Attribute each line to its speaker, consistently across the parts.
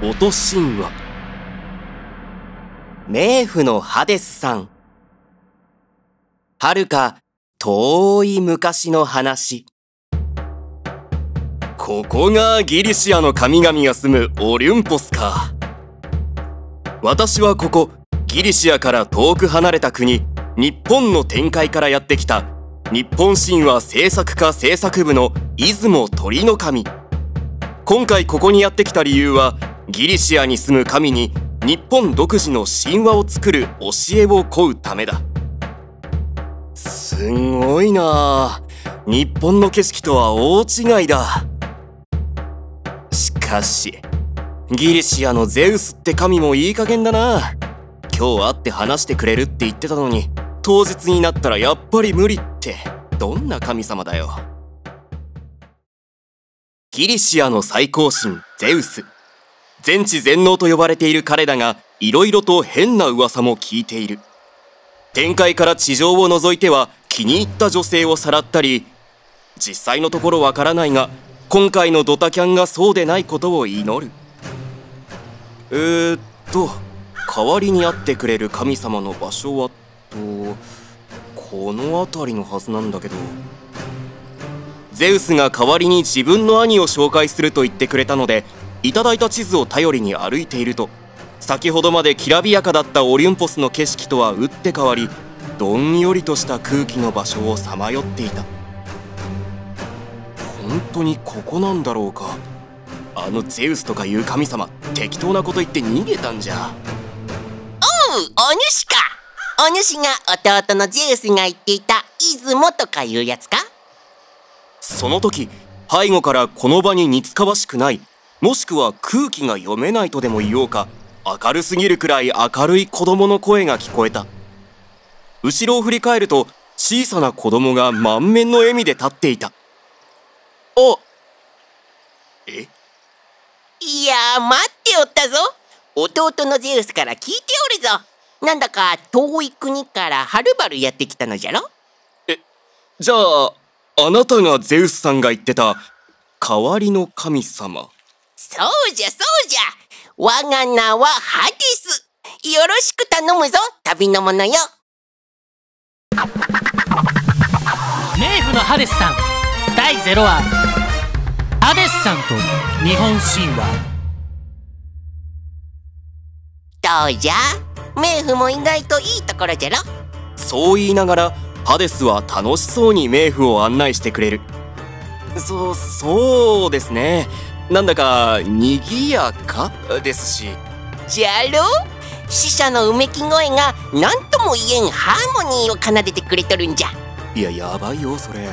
Speaker 1: 音神話。冥府のハデスさん。はるか遠い昔の話。ここがギリシアの神々が住むオリュンポスか。私はここギリシアから遠く離れた国日本の展開からやってきた日本神話制作家制作部の出雲鳥の神。今回ここにやってきた理由はギリシアに住む神に日本独自の神話を作る教えを請うためだ。すごいな。日本の景色とは大違いだ。しかしギリシアのゼウスって神もいい加減だな。今日会って話してくれるって言ってたのに当日になったらやっぱり無理って。どんな神様だよ。ギリシアの最高神ゼウス。全知全能と呼ばれている彼だが色々と変な噂も聞いている。展開から地上を除いては気に入った女性をさらったり実際のところわからないが今回のドタキャンがそうでないことを祈る。えー、っと代わりに会ってくれる神様の場所はとこの辺りのはずなんだけど。ゼウスが代わりに自分の兄を紹介すると言ってくれたのでいただいた地図を頼りに歩いていると先ほどまできらびやかだったオリュンポスの景色とは打って変わりどんよりとした空気の場所をさまよっていた。本当にここなんだろうか。あのゼウスとかいう神様適当なこと言って逃げたんじゃ。
Speaker 2: おうお主か。お主が弟のゼウスが言っていた出雲とかいうやつか？
Speaker 1: その時背後からこの場に似つかわしくないもしくは空気が読めないとでも言おうか。明るすぎるくらい明るい子供の声が聞こえた。後ろを振り返ると小さな子供が満面の笑みで立っていた。あえ？
Speaker 2: いや待っておったぞ。弟のゼウスから聞いておるぞ。なんだか遠い国からはるばるやってきたのじゃろ。
Speaker 1: えじゃああなたがゼウスさんが言ってた代わりの神様
Speaker 2: そうじゃそうじゃ。我が名はハデス。よろしく頼むぞ旅の者よ。
Speaker 3: 冥府のハデスさん。第0話。ハデスさんと日本神話。
Speaker 2: どうじゃ？冥府も意外といいところじゃろ？
Speaker 1: そう言いながらハデスは楽しそうに冥府を案内してくれる。そそうですねなんだか賑やか？ですし。
Speaker 2: じゃろ？死者のうめき声が何とも言えんハーモニーを奏でてくれとるんじゃ。
Speaker 1: いややばいよそれ。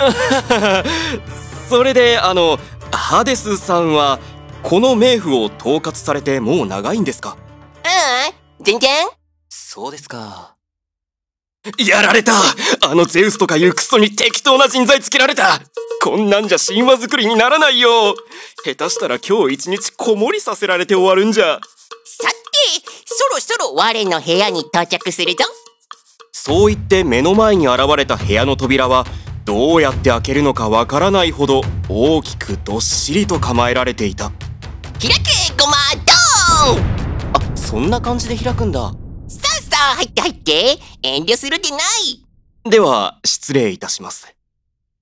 Speaker 1: それであのハデスさんはこの冥府を統括されてもう長いんですか？
Speaker 2: うん全然。
Speaker 1: そうですか。やられた！あのゼウスとかいうクソに適当な人材つけられたこんなんじゃ神話作りにならないよ。下手したら今日一日子守りさせられて終わるんじゃ。
Speaker 2: さてそろそろ我の部屋に到着するぞ。
Speaker 1: そう言って目の前に現れた部屋の扉はどうやって開けるのかわからないほど大きくどっしりと構えられていた。
Speaker 2: 開けごまドーン
Speaker 1: あそんな感じで開くんだ。
Speaker 2: さあさあ入って入って。遠慮するでない。
Speaker 1: では失礼いたします。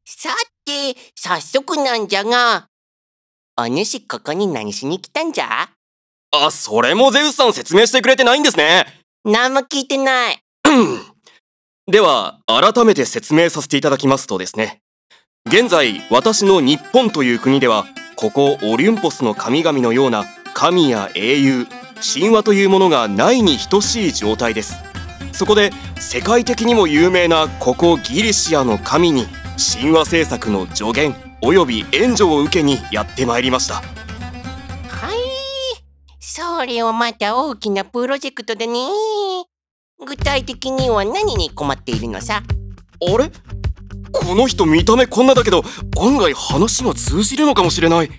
Speaker 2: さて早速なんじゃが。お主ここに何しに来たんじゃ？
Speaker 1: あそれもゼウスさん説明してくれてないんですね。
Speaker 2: 何も聞いてない。
Speaker 1: では改めて説明させていただきますとですね。現在私の日本という国ではここオリュンポスの神々のような神や英雄神話というものがないに等しい状態です。そこで世界的にも有名なここギリシアの神に神話制作の助言および援助を受けにやってまいりました。
Speaker 2: はい。それをまた大きなプロジェクトでね。具体的には何に困っているのさ？
Speaker 1: あれ？この人見た目こんなだけど案外話が通じるのかもしれない。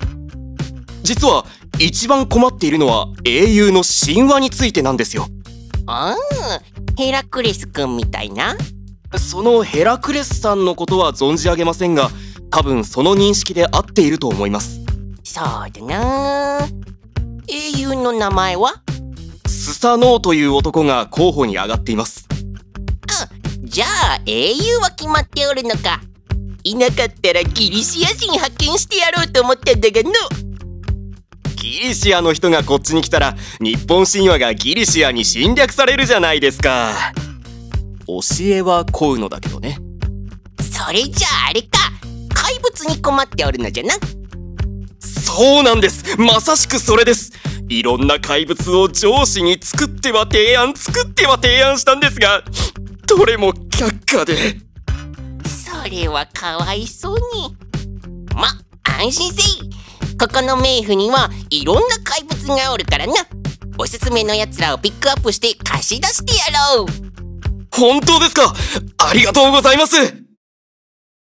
Speaker 1: 実は一番困っているのは英雄の神話についてなんですよ。
Speaker 2: ああヘラクレス君みたいな
Speaker 1: そのヘラクレスさんのことは存じ上げませんが多分その認識で合っていると思います。
Speaker 2: そうだな。分の名前は？
Speaker 1: スサノオという男が候補に上がっています。
Speaker 2: じゃあ英雄は決まっておるのか。いなかったらギリシア人派遣してやろうと思ったんだがの
Speaker 1: ギリシアの人がこっちに来たら日本神話がギリシアに侵略されるじゃないですか教えはこうのだけどね。
Speaker 2: それじゃああれか。怪物に困っておるのじゃな。
Speaker 1: そうなんです。まさしくそれです。いろんな怪物を上司に作っては提案作っては提案したんですがどれも却下で。
Speaker 2: それはかわいそうに。ま安心せい。ここの冥府にはいろんな怪物がおるからな。おすすめのやつらをピックアップして貸し出してやろう
Speaker 1: 本当ですか？ありがとうございます。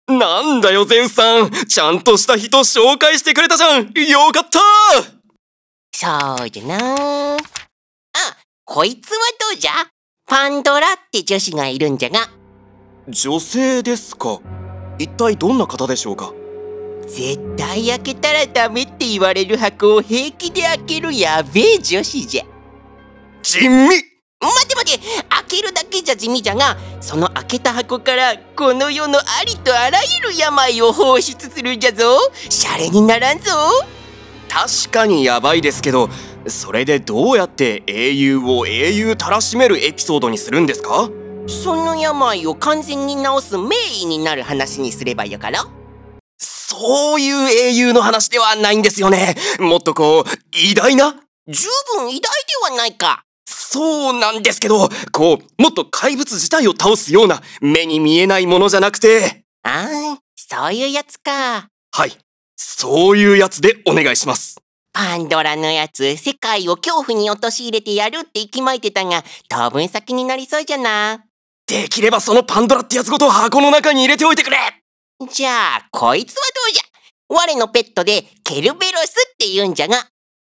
Speaker 1: なんだよゼウスさん。ちゃんとした人紹介してくれたじゃん。よかった。
Speaker 2: そうじゃな。あこいつはどうじゃ？パンドラって女子がいるんじゃが。
Speaker 1: 女性ですか。一体どんな方でしょうか？
Speaker 2: 絶対開けたらダメって言われる箱を平気で開けるやべえ女子じゃ。
Speaker 1: 地味
Speaker 2: じゃ地味じゃがその開けた箱からこの世のありとあらゆる病を放出するんじゃぞ。シャレにならんぞ。
Speaker 1: 確かにヤバいですけどそれでどうやって英雄を英雄たらしめるエピソードにするんですか？
Speaker 2: その病を完全に治す名医になる話にすればよかろ？
Speaker 1: そういう英雄の話ではないんですよね。もっとこう偉大な？
Speaker 2: 十分偉大ではないか
Speaker 1: そうなんですけどこうもっと怪物自体を倒すような目に見えないものじゃなくて。
Speaker 2: ああそういうやつか。
Speaker 1: はい。そういうやつでお願いします。
Speaker 2: パンドラのやつ世界を恐怖に陥れてやるって息巻いてたが当分先になりそうじゃな。
Speaker 1: できればそのパンドラってやつごと箱の中に入れておいてくれ。
Speaker 2: じゃあこいつはどうじゃ。我のペットでケルベロスって言うんじゃが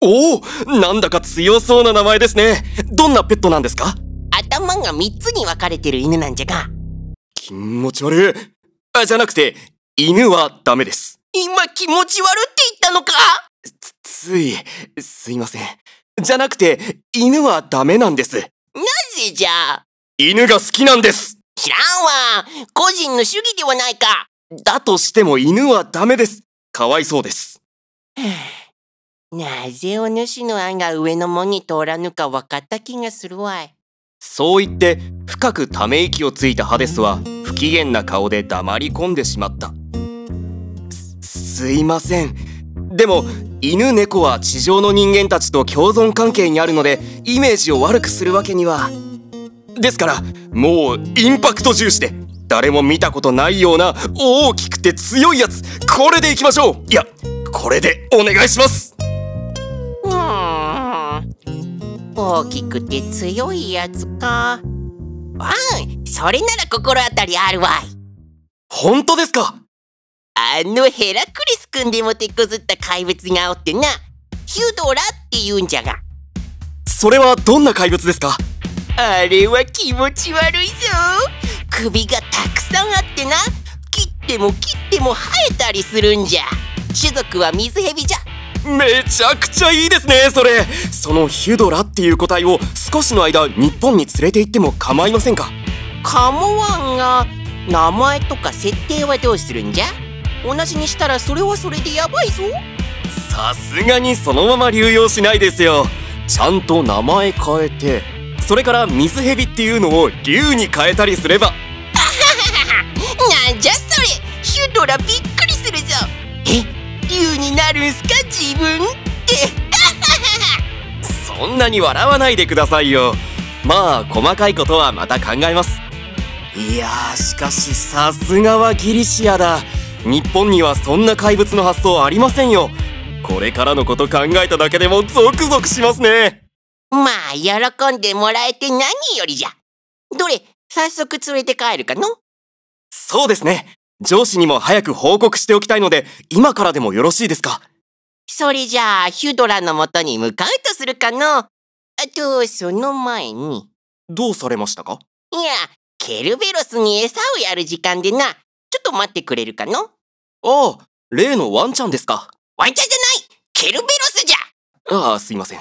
Speaker 1: おおなんだか強そうな名前ですね。どんなペットなんですか？
Speaker 2: 頭が3つに分かれてる犬なんじゃが。
Speaker 1: 気持ち悪い。あじゃなくて犬はダメです。
Speaker 2: 今気持ち悪って言ったのか？
Speaker 1: つついすいません。じゃなくて犬はダメなんです。
Speaker 2: なぜじゃ？
Speaker 1: 犬が好きなんです。
Speaker 2: 知らんわ。個人の主義ではないか。
Speaker 1: だとしても犬はダメです。かわいそうです
Speaker 2: なぜお主の案が上の門に通らぬか分かった気がするわい。
Speaker 1: そう言って深くため息をついたハデスは不機嫌な顔で黙り込んでしまった。すすいません。でも犬猫は地上の人間たちと共存関係にあるのでイメージを悪くするわけには。ですからもうインパクト重視で誰も見たことないような大きくて強いやつこれでいきましょう。いやこれでお願いします。
Speaker 2: ん。大きくて強いやつか。うん。それなら心当たりあるわい。
Speaker 1: 本当ですか？
Speaker 2: あのヘラクレス君でも手こずった怪物がおってな。ヒュドラって言うんじゃが。
Speaker 1: それはどんな怪物ですか？
Speaker 2: あれは気持ち悪いぞ。首がたくさんあってな。切っても切っても生えたりするんじゃ。種族は水蛇じゃ
Speaker 1: めちゃくちゃいいですねそれ。そのヒュドラっていう個体を少しの間日本に連れて行っても構いませんか？
Speaker 2: 構わんが名前とか設定はどうするんじゃ？同じにしたらそれはそれでやばいぞ。
Speaker 1: さすがにそのまま流用しないですよ。ちゃんと名前変えてそれから水蛇っていうのを竜に変えたりすれば。
Speaker 2: なんじゃそれ。ヒュドラびっになるんすか自分って。
Speaker 1: そんなに笑わないでくださいよ。まあ細かいことはまた考えます。いやーしかしさすがはギリシアだ。日本にはそんな怪物の発想ありませんよ。これからのこと考えただけでもゾクゾクしますね。
Speaker 2: まあ喜んでもらえて何よりじゃ。どれ早速連れて帰るかの？
Speaker 1: そうですね上司にも早く報告しておきたいので今からでもよろしいですか？
Speaker 2: それじゃあヒュドラのもとに向かうとするかの？あとその前に。
Speaker 1: どうされましたか？
Speaker 2: いやケルベロスに餌をやる時間でな。ちょっと待ってくれるかの？
Speaker 1: ああ例のワンちゃんですか。
Speaker 2: ワンちゃんじゃない！ケルベロスじゃ！
Speaker 1: ああすいません。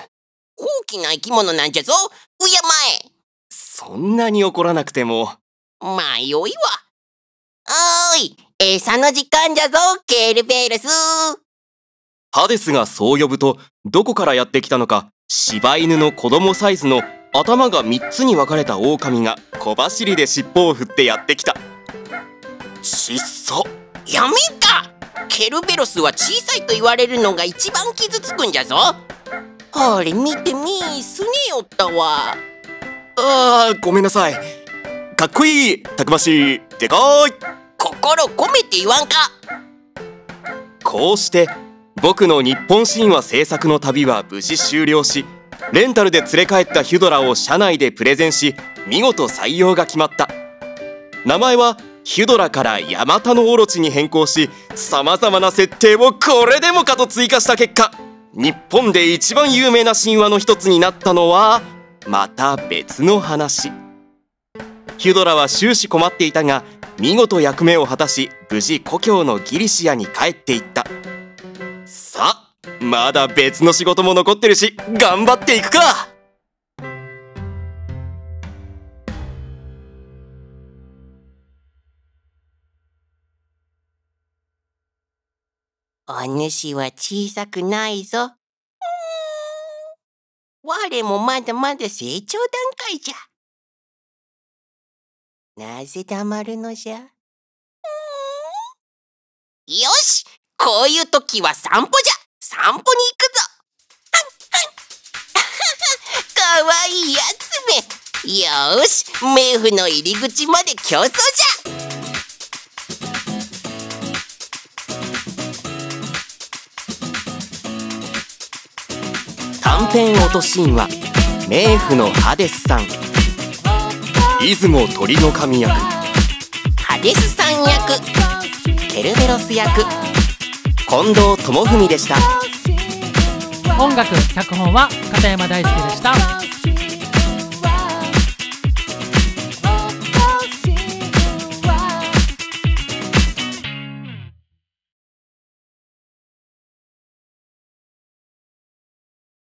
Speaker 2: きな生き物なんじゃぞ。敬え。
Speaker 1: そんなに怒らなくても。
Speaker 2: まあよいわおーい餌の時間じゃぞケルベロス
Speaker 1: ハデスがそう呼ぶと、どこからやってきたのか、柴犬の子供サイズの頭が3つに分かれた狼が小走りで尻尾を振ってやってきた。ちっそ。
Speaker 2: やめんかケルベロスは小さいと言われるのが一番傷つくんじゃぞあれ見てみすねよったわ
Speaker 1: あー、ごめんなさい。かっこいい、たくましい、でかい。
Speaker 2: 心込めて言わんか
Speaker 1: こうして、僕の日本神話制作の旅は無事終了し、レンタルで連れ帰ったヒュドラを社内でプレゼンし、見事採用が決まった。名前はヒュドラからヤマタノオロチに変更し、様々な設定をこれでもかと追加した結果、日本で一番有名な神話の一つになったのは、また別の話。ヒュドラは終始困っていたが、見事役目を果たし、無事故郷のギリシアに帰っていった。さあ、まだ別の仕事も残ってるし、頑張っていくか
Speaker 2: お主は小さくないぞ。我もまだまだ成長段階じゃ。なぜ黙るのじゃ？よし！こういう時は散歩じゃ！散歩に行くぞ！かわいいやつめよし冥府の入り口まで競争じゃ
Speaker 1: 短編落と神話冥府のハデスさん出雲鳥の神役。
Speaker 2: ハデスさん役。ケルベロス役。
Speaker 1: 近藤智文でした。
Speaker 3: 音楽脚本は片山大輔でした